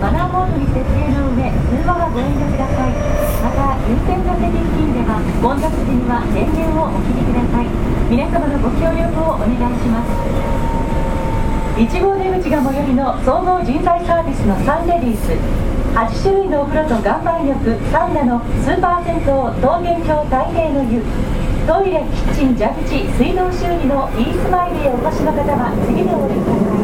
マナーモードに設定の上通話はご遠慮くださいまた優先座席付近では混雑時には電源をお切りください皆様のご協力をお願いします1号出口が最寄りの総合人材サービスのサンレディース8種類のお風呂と岩盤浴サウナのスーパー銭湯桃源郷太平の湯トイレキッチン蛇口水道修理のイースマイルへお越しの方は次のお出ください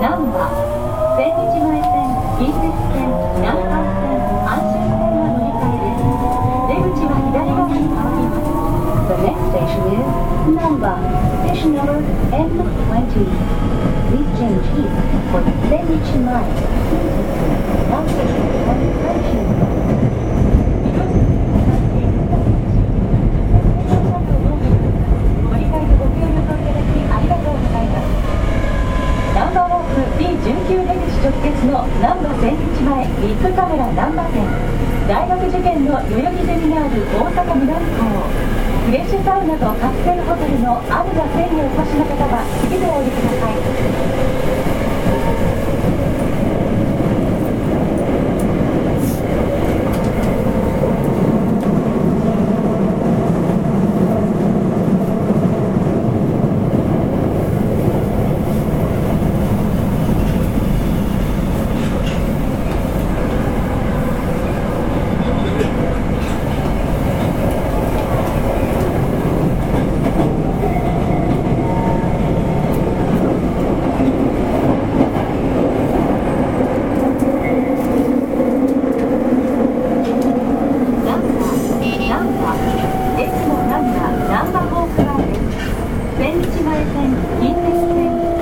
難波千日前線近鉄線南関線安心線が乗り換えです出口は左側に変わります The next station is Namba, station number M20. Please change here for 千日前。桜難波店大学受験の代々木ゼミナール大阪南港フレッシュサウナとカプセルホテルのアルガ1 0 0にお越しの方は次でお降りください千日前線、近鉄線、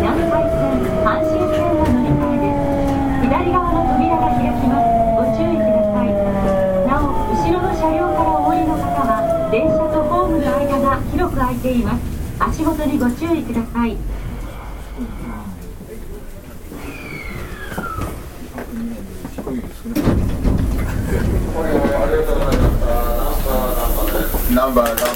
南海線、阪神線は乗り換えです。左側の扉が開きます。ご注意ください。なお、後ろの車両からお降りの方は、電車とホームの間が広く空いています。足元にご注意ください。ナンバーナンバー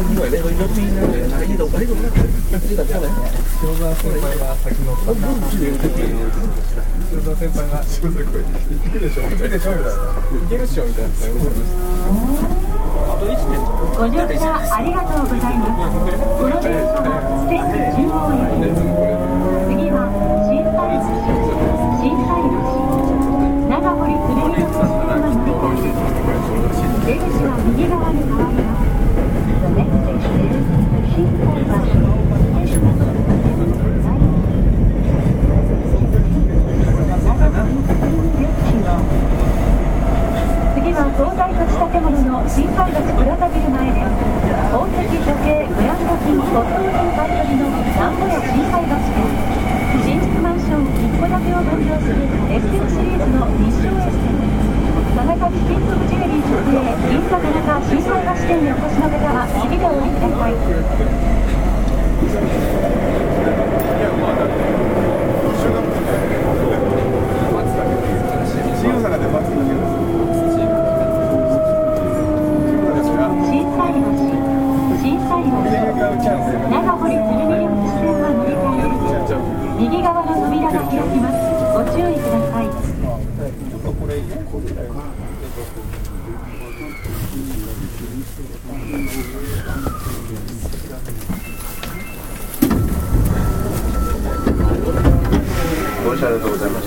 いいいいいご乗車ありがとうございます。ステップ15より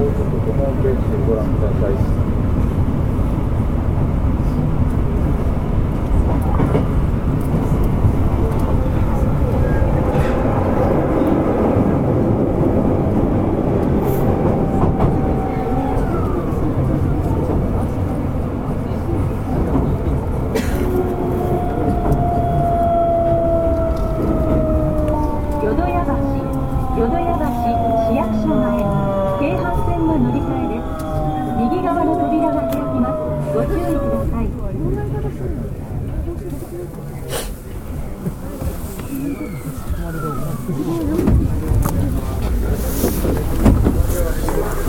報告とホームページでご覧ください。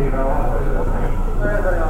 ありがとうよ。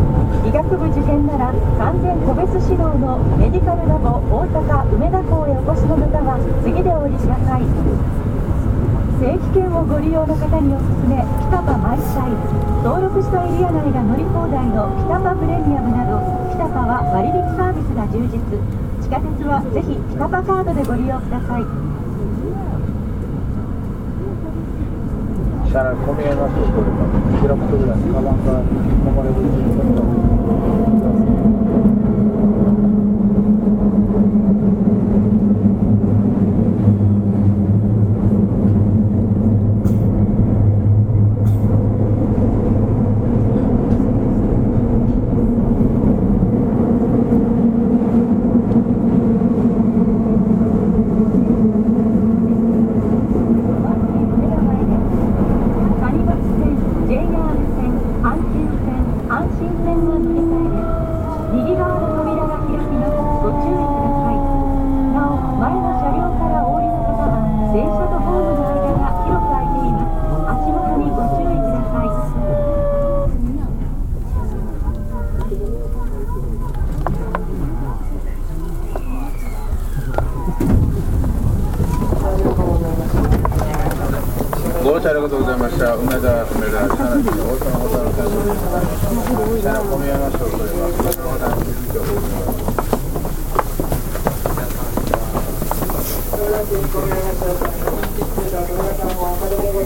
医学部受験なら完全個別指導のメディカルラボ大阪梅田校へお越しの方は次でお降りください正規券をご利用の方におすすめ北パマイイ登録したエリア内が乗り放題の北パプレミアムなど北パは割引サービスが充実地下鉄はぜひ北パカードでご利用くださいから込み上がってくると、記録するだけ、カバンから引き込まれる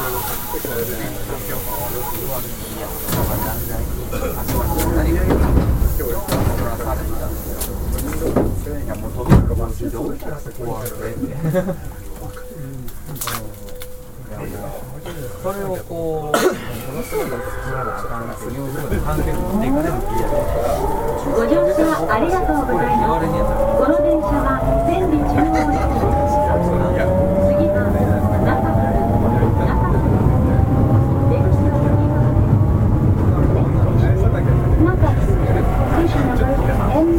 それをこう、のすごいそれをすごい持っていかれるご乗車ありがとうございます。この電車は中央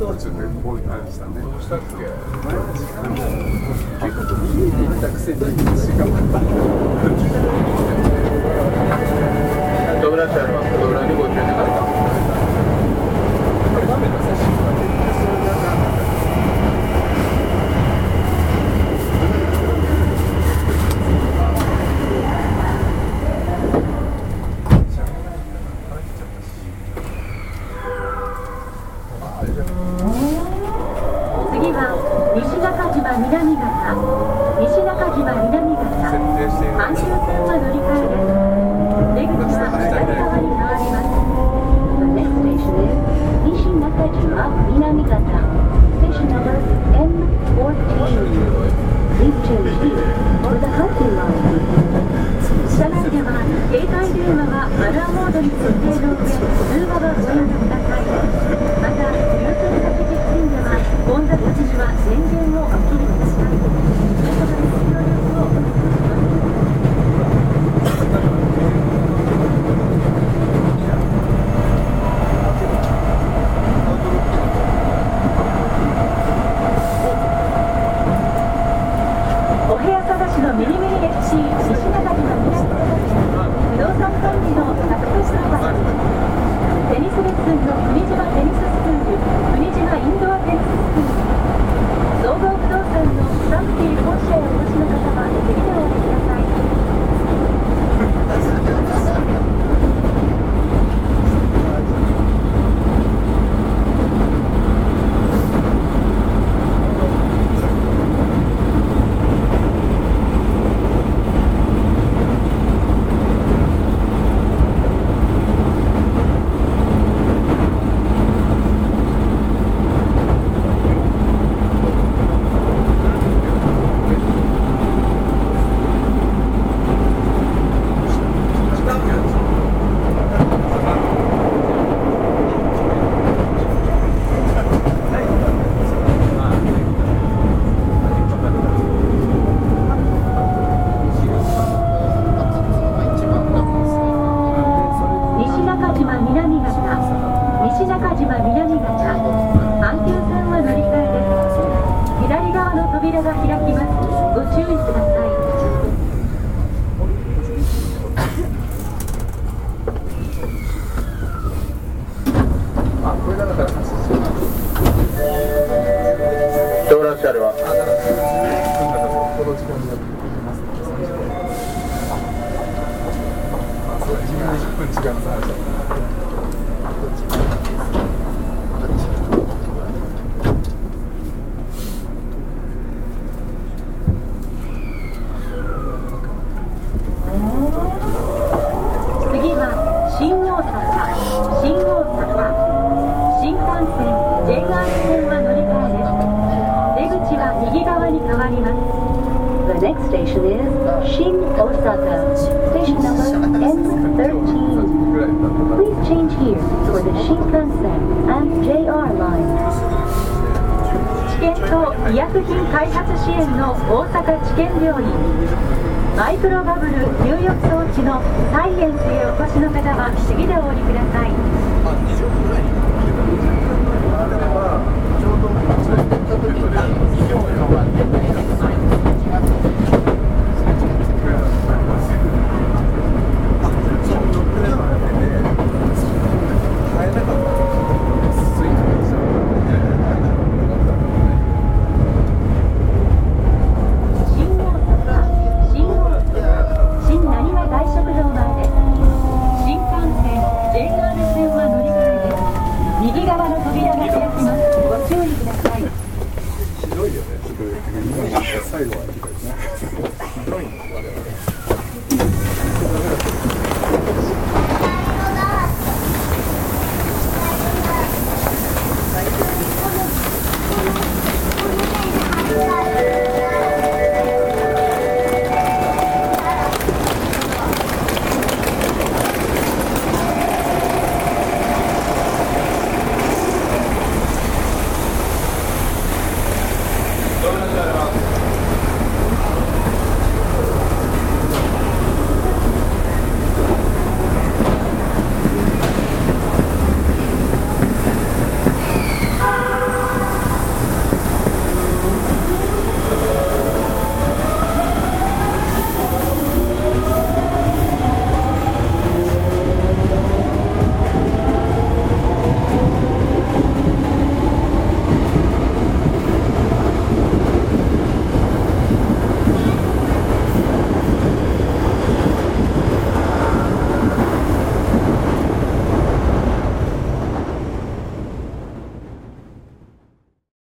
道うでこういう感じしたね。どうしたっけ前の時間も結構家に行たくせに時間目が西中島南方西中島南方阪急線は乗り換えです出口は左側に回ります The next station is 西中島南方 Station number M14 Please change here for the Hudson line 従っては携帯電話はマナーモードに設定の薬品開発支援の大阪治験病院マイクロバブル入浴装置のサイエンスへお越しの方は次でお降りくださいちょうど